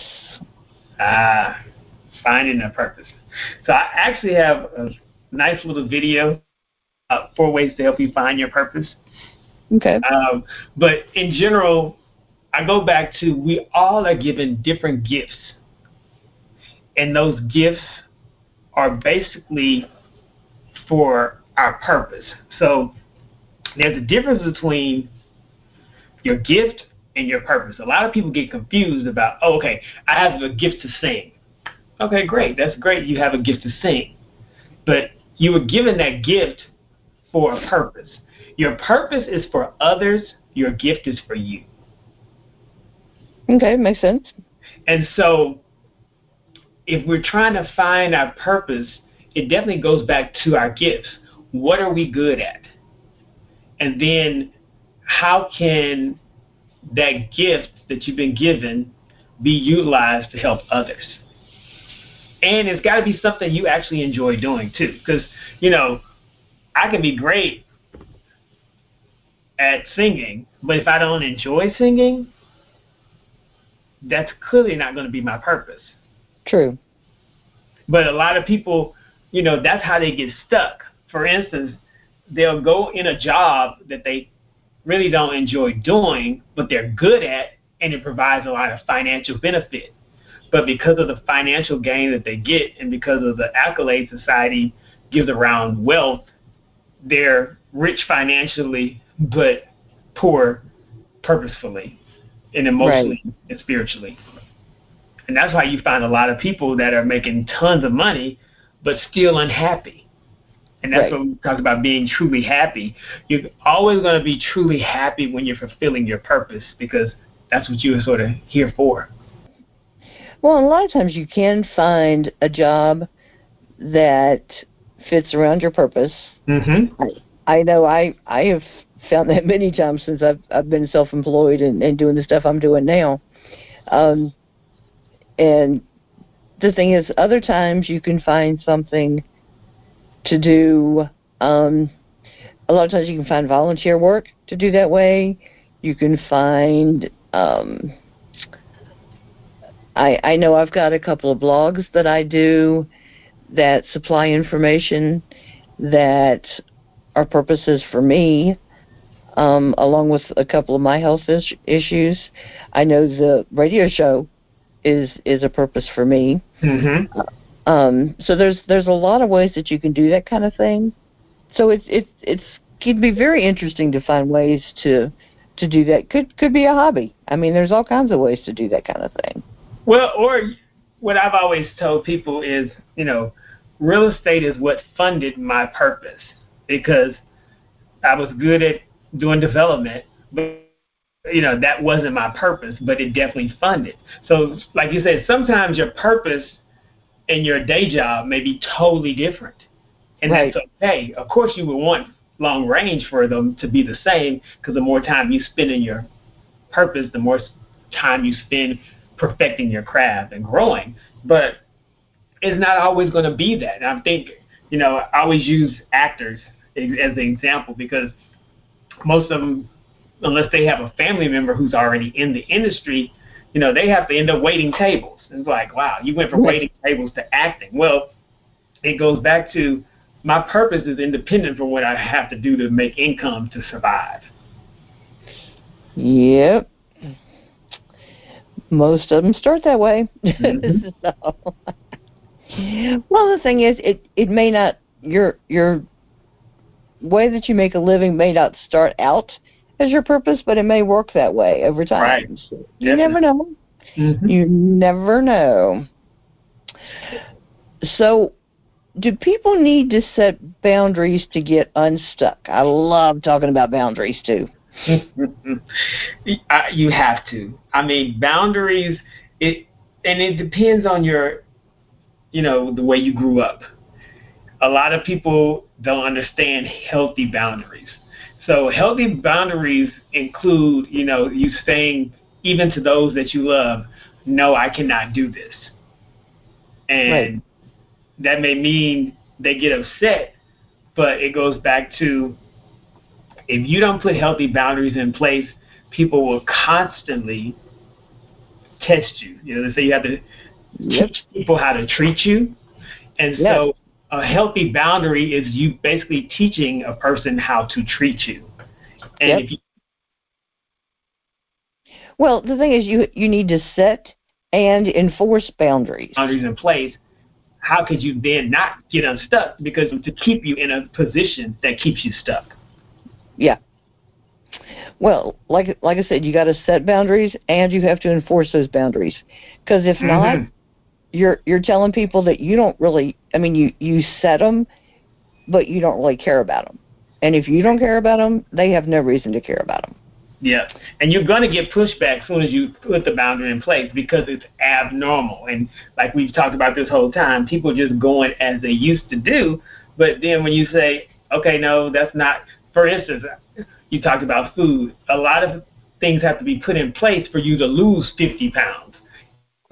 S3: Ah, finding a purpose. So I actually have a nice little video, uh, four ways to help you find your purpose.
S2: Okay.
S3: Um, but in general, I go back to we all are given different gifts, and those gifts are basically for our purpose. So there's a difference between your gift and your purpose. A lot of people get confused about, oh, okay, I have a gift to sing. Okay, great. That's great. You have a gift to sing. But you were given that gift for a purpose. Your purpose is for others, your gift is for you.
S2: Okay, makes sense.
S3: And so if we're trying to find our purpose, it definitely goes back to our gifts. What are we good at? And then how can that gift that you've been given be utilized to help others? And it's got to be something you actually enjoy doing too. Because, you know, I can be great at singing, but if I don't enjoy singing, that's clearly not going to be my purpose.
S2: True.
S3: But a lot of people, you know, that's how they get stuck. For instance, they'll go in a job that they really don't enjoy doing, but they're good at, and it provides a lot of financial benefit. But because of the financial gain that they get, and because of the accolade society gives around wealth, they're rich financially, but poor purposefully and emotionally right. and spiritually. And that's why you find a lot of people that are making tons of money, but still unhappy. And that's right. what we talk about being truly happy. You're always going to be truly happy when you're fulfilling your purpose because that's what you are sort of here for.
S2: Well, a lot of times you can find a job that fits around your purpose.
S3: Mm-hmm.
S2: I, I know I I have found that many times since I've I've been self-employed and, and doing the stuff I'm doing now. Um, and the thing is, other times you can find something to do. Um, a lot of times you can find volunteer work to do that way. You can find. Um, I I know I've got a couple of blogs that I do that supply information that are purposes for me, um, along with a couple of my health is- issues. I know the radio show is is a purpose for me.
S3: Mm-hmm.
S2: Um, so there's there's a lot of ways that you can do that kind of thing. So it's it's it's can be very interesting to find ways to to do that. Could could be a hobby. I mean, there's all kinds of ways to do that kind of thing.
S3: Well, or what I've always told people is, you know, real estate is what funded my purpose because I was good at doing development, but you know that wasn't my purpose, but it definitely funded. So, like you said, sometimes your purpose and your day job may be totally different, and right. that's okay. Of course, you would want long range for them to be the same because the more time you spend in your purpose, the more time you spend perfecting your craft and growing. But it's not always going to be that. And I think, you know, I always use actors as an example because most of them unless they have a family member who's already in the industry, you know, they have to end up waiting tables. It's like, wow, you went from waiting tables to acting. Well, it goes back to my purpose is independent from what I have to do to make income to survive.
S2: Yep. Most of them start that way. Mm-hmm. so, well, the thing is, it it may not your your way that you make a living may not start out as your purpose, but it may work that way over time.
S3: Right.
S2: you never know.
S3: Mm-hmm.
S2: You never know. So, do people need to set boundaries to get unstuck? I love talking about boundaries too.
S3: you have to. I mean, boundaries. It and it depends on your, you know, the way you grew up. A lot of people don't understand healthy boundaries so healthy boundaries include, you know, you saying even to those that you love, no, I cannot do this. And right. that may mean they get upset, but it goes back to if you don't put healthy boundaries in place, people will constantly test you. You know, they say you have to yep. teach people how to treat you. And yep. so a healthy boundary is you basically teaching a person how to treat you. And yep. you,
S2: well, the thing is, you you need to set and enforce boundaries.
S3: Boundaries in place. How could you then not get unstuck? Because to keep you in a position that keeps you stuck.
S2: Yeah. Well, like like I said, you got to set boundaries and you have to enforce those boundaries. Because if mm-hmm. not, you're you're telling people that you don't really. I mean, you you set them, but you don't really care about them. And if you don't care about them, they have no reason to care about them.
S3: Yeah, and you're going to get pushback as soon as you put the boundary in place because it's abnormal. And like we've talked about this whole time, people just going as they used to do. But then when you say, okay, no, that's not. For instance, you talked about food. A lot of things have to be put in place for you to lose 50 pounds.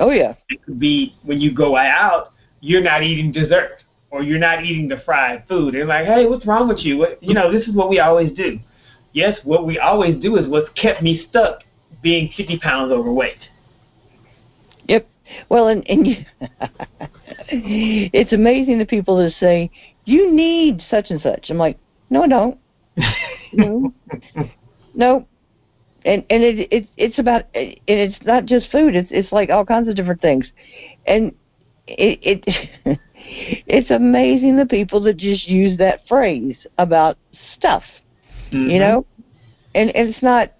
S2: Oh yeah.
S3: It could be when you go out, you're not eating dessert or you're not eating the fried food. They're like, hey, what's wrong with you? What, you know, this is what we always do. Yes, what we always do is what's kept me stuck being 50 pounds overweight.
S2: Yep. Well, and, and you, it's amazing the people that say you need such and such. I'm like, no, I don't. No, no. And and it it it's about and it's not just food. It's it's like all kinds of different things, and it it it's amazing the people that just use that phrase about stuff.
S3: Mhm.
S2: You know, and, and it's not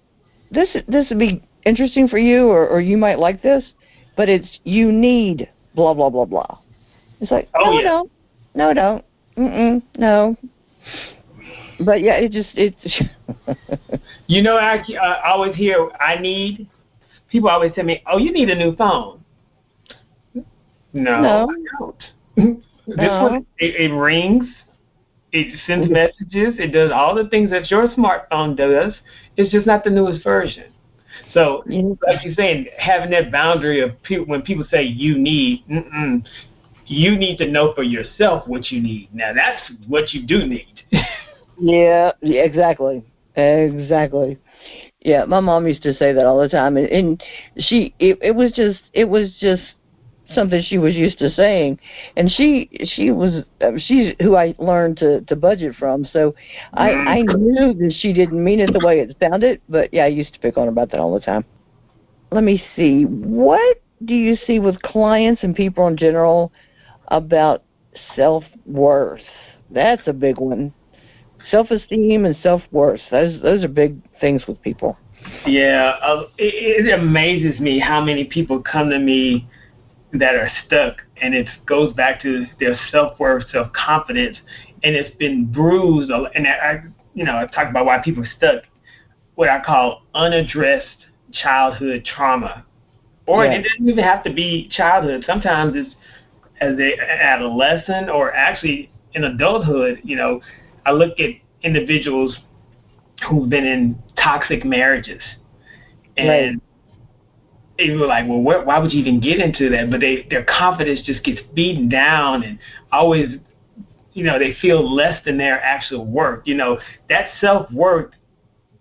S2: this this would be interesting for you or or you might like this, but it's you need blah blah blah blah. It's like
S3: Oh,
S2: no,
S3: yeah.
S2: don't, no, don't, mm no. But yeah, it just it's.
S3: You know, I, I always hear I need. People always tell me, "Oh, you need a new phone." No,
S2: No.
S3: I don't. this
S2: No.
S3: one, it, it rings, it sends messages, it does all the things that your smartphone does. It's just not the newest version. So, like you're saying, having that boundary of people when people say you need, you need to know for yourself what you need. Now, that's what you do need.
S2: Yeah, exactly, exactly. Yeah, my mom used to say that all the time, and, and she it, it was just it was just something she was used to saying, and she she was uh, she's who I learned to to budget from, so I I knew that she didn't mean it the way it sounded, but yeah, I used to pick on her about that all the time. Let me see, what do you see with clients and people in general about self worth? That's a big one self esteem and self worth. Those those are big things with people.
S3: Yeah, uh, it, it amazes me how many people come to me that are stuck, and it goes back to their self worth, self confidence, and it's been bruised. a- And I, I, you know, I talk about why people are stuck. What I call unaddressed childhood trauma, or it doesn't even have to be childhood. Sometimes it's as a adolescent, or actually in adulthood. You know, I look at individuals who've been in toxic marriages, and
S2: Right.
S3: they were like, "Well, wh- why would you even get into that?" But they their confidence just gets beaten down, and always, you know, they feel less than their actual worth. You know, that self worth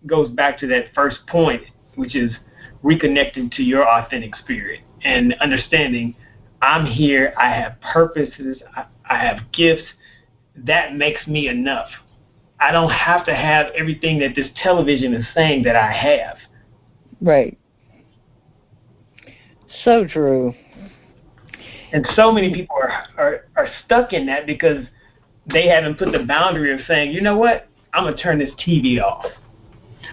S3: goes back to that first point, which is reconnecting to your authentic spirit and understanding I'm here, I have purposes, I, I have gifts. That makes me enough. I don't have to have everything that this television is saying that I have.
S2: Right. So true.
S3: And so many people are, are, are stuck in that because they haven't put the boundary of saying, you know what, I'm going to turn this TV off.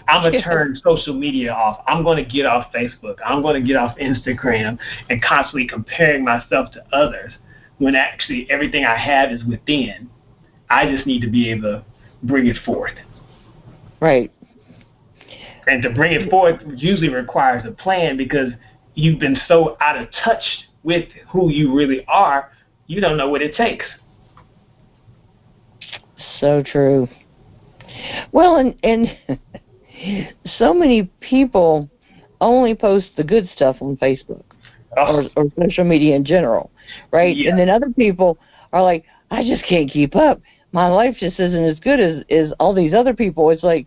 S3: I'm going to turn social media off. I'm going to get off Facebook. I'm going to get off Instagram and constantly comparing myself to others when actually everything I have is within. I just need to be able to bring it forth.
S2: Right.
S3: And to bring it forth usually requires a plan because you've been so out of touch with who you really are, you don't know what it takes.
S2: So true. Well, and and so many people only post the good stuff on Facebook oh. or, or social media in general, right?
S3: Yeah.
S2: And then other people are like, I just can't keep up. My life just isn't as good as as all these other people. It's like,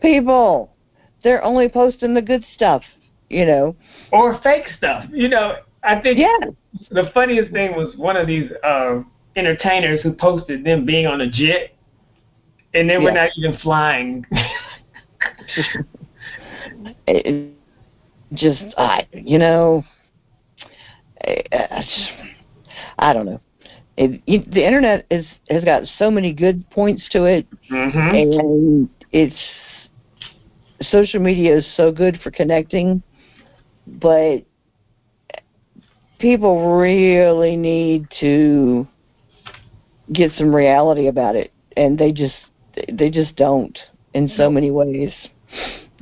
S2: people, they're only posting the good stuff, you know?
S3: or fake stuff. You know, I think
S2: Yeah.
S3: the funniest thing was one of these uh, entertainers who posted them being on a jet, and they were
S2: Yeah.
S3: not even flying.
S2: it just I you know I, I don't know. It, you, the internet is has got so many good points to it,
S3: hmm
S2: and it's social media is so good for connecting, but people really need to get some reality about it, and they just they just don't in so many ways.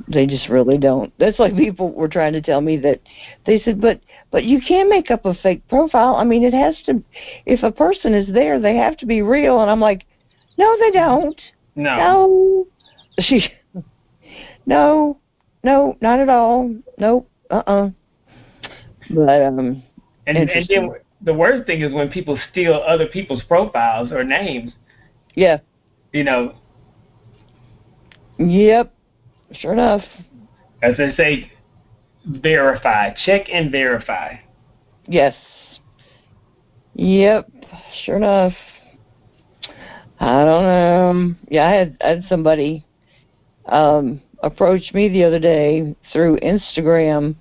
S2: They just really don't. That's like people were trying to tell me that they said, but but you can make up a fake profile. I mean, it has to. If a person is there, they have to be real. And I'm like, no, they don't.
S3: No.
S2: No. She. No, no, not at all. Nope. Uh. uh But um.
S3: And, and then the worst thing is when people steal other people's profiles or names.
S2: Yeah.
S3: You know,
S2: Yep. Sure enough.
S3: as they say, verify, check and verify.
S2: Yes. Yep. Sure enough. I don't know. Yeah, I had I had somebody um approach me the other day through Instagram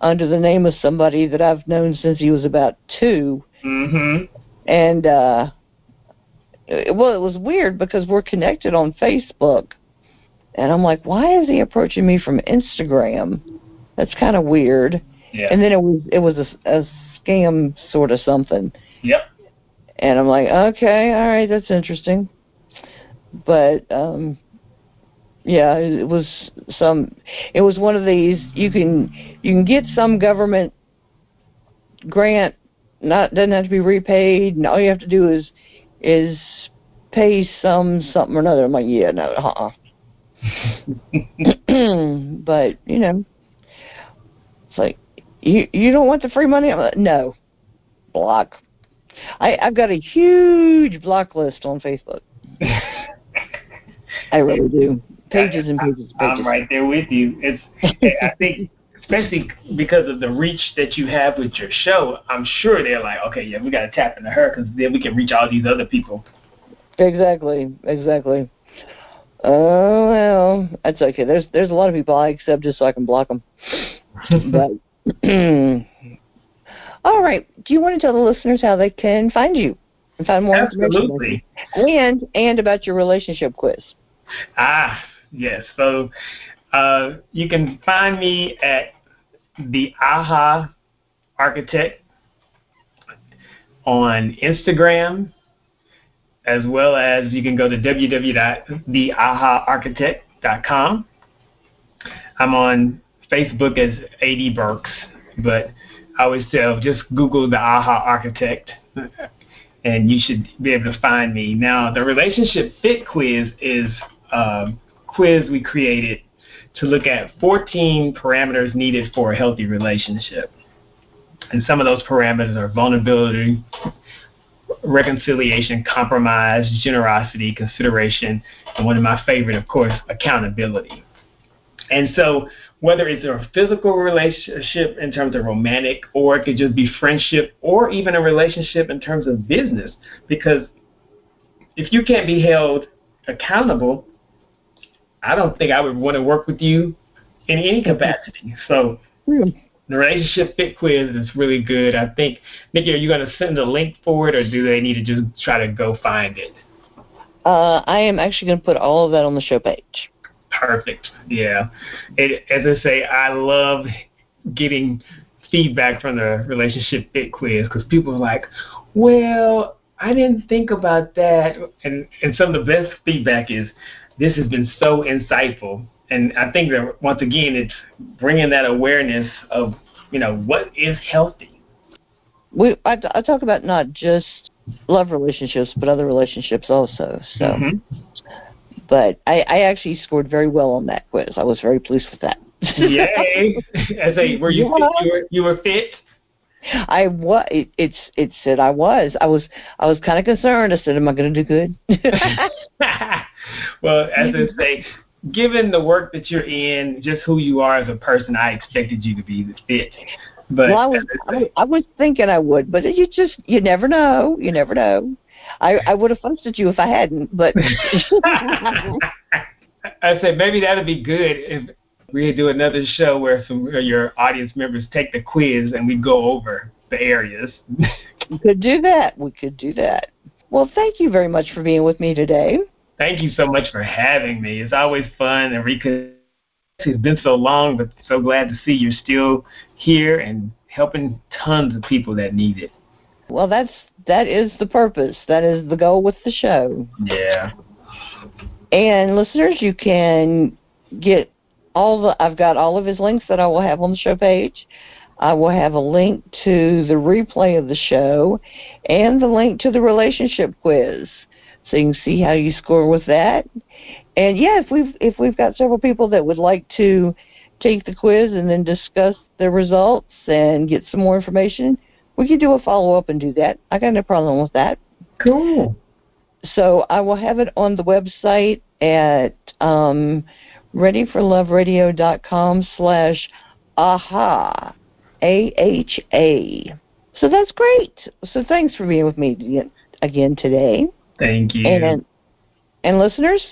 S2: under the name of somebody that I've known since he was about two.
S3: Mm-hmm.
S2: And uh it, well, it was weird because we're connected on Facebook. And I'm like, why is he approaching me from Instagram? That's kind of weird.
S3: Yeah.
S2: And then it was it was a, a scam sort of something.
S3: Yep.
S2: And I'm like, okay, all right, that's interesting. But um yeah, it was some it was one of these you can you can get some government grant not doesn't have to be repaid and all you have to do is is pay some something or another. I'm like, yeah, no, uh but, you know, it's like you you don't want the free money? I'm like, no. Block. I, I've got a huge block list on Facebook. I really do. Pages and pages and pages.
S3: I'm right there with you. It's I think especially because of the reach that you have with your show, I'm sure they're like, okay, yeah, we got to tap into her because then we can reach all these other people.
S2: Exactly, exactly. Oh well, that's okay. There's there's a lot of people I accept just so I can block them. but all right, do you want to tell the listeners how they can find you and find more
S3: Absolutely.
S2: information? And and about your relationship quiz.
S3: Ah, yes. So uh, you can find me at the AHA Architect on Instagram, as well as you can go to www.theahaarchitect.com. I'm on Facebook as AD Burks, but I always tell oh, just Google the AHA Architect and you should be able to find me. Now, the relationship fit quiz is a quiz we created to look at 14 parameters needed for a healthy relationship. And some of those parameters are vulnerability, reconciliation, compromise, generosity, consideration, and one of my favorite, of course, accountability. And so, whether it's a physical relationship in terms of romantic, or it could just be friendship, or even a relationship in terms of business, because if you can't be held accountable, I don't think I would want to work with you in any capacity. So, the relationship fit quiz is really good. I think, Nikki, are you going to send a link for it, or do they need to just try to go find it?
S2: Uh, I am actually going to put all of that on the show page.
S3: Perfect. Yeah. It, as I say, I love getting feedback from the relationship fit quiz because people are like, well, I didn't think about that. And, and some of the best feedback is, this has been so insightful. And I think that once again, it's bringing that awareness of, you know, what is healthy.
S2: We I, I talk about not just love relationships, but other relationships also. So,
S3: Mhm.
S2: but I, I actually scored very well on that quiz. I was very pleased with that.
S3: Yay! As a, were you fit? You were, you were fit?
S2: I was. It, it's it said I was. I was. I was kind of concerned. I said, "Am I going to do good?"
S3: well, as I say, given the work that you're in, just who you are as a person, I expected you to be the fit. But
S2: well, I was, I I was. Thinking I would, but you just you never know. You never know. I I would have fussed at you if I hadn't, but
S3: I said maybe that'd be good if we do another show where some of your audience members take the quiz and we go over the areas.
S2: we could do that. We could do that. Well, thank you very much for being with me today.
S3: Thank you so much for having me. It's always fun and reconnect. It's been so long, but so glad to see you're still here and helping tons of people that need it.
S2: Well, that's that is the purpose. That is the goal with the show.
S3: Yeah.
S2: And listeners, you can get all the I've got all of his links that I will have on the show page. I will have a link to the replay of the show and the link to the relationship quiz. So you can see how you score with that. And yeah, if we've if we've got several people that would like to take the quiz and then discuss the results and get some more information, we could do a follow up and do that. I got no problem with that.
S3: Cool.
S2: So I will have it on the website at um, readyforloveradio.com slash aha, A-H-A. So that's great. So thanks for being with me again today.
S3: Thank you.
S2: And and listeners,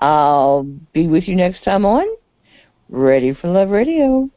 S2: I'll be with you next time on Ready for Love Radio.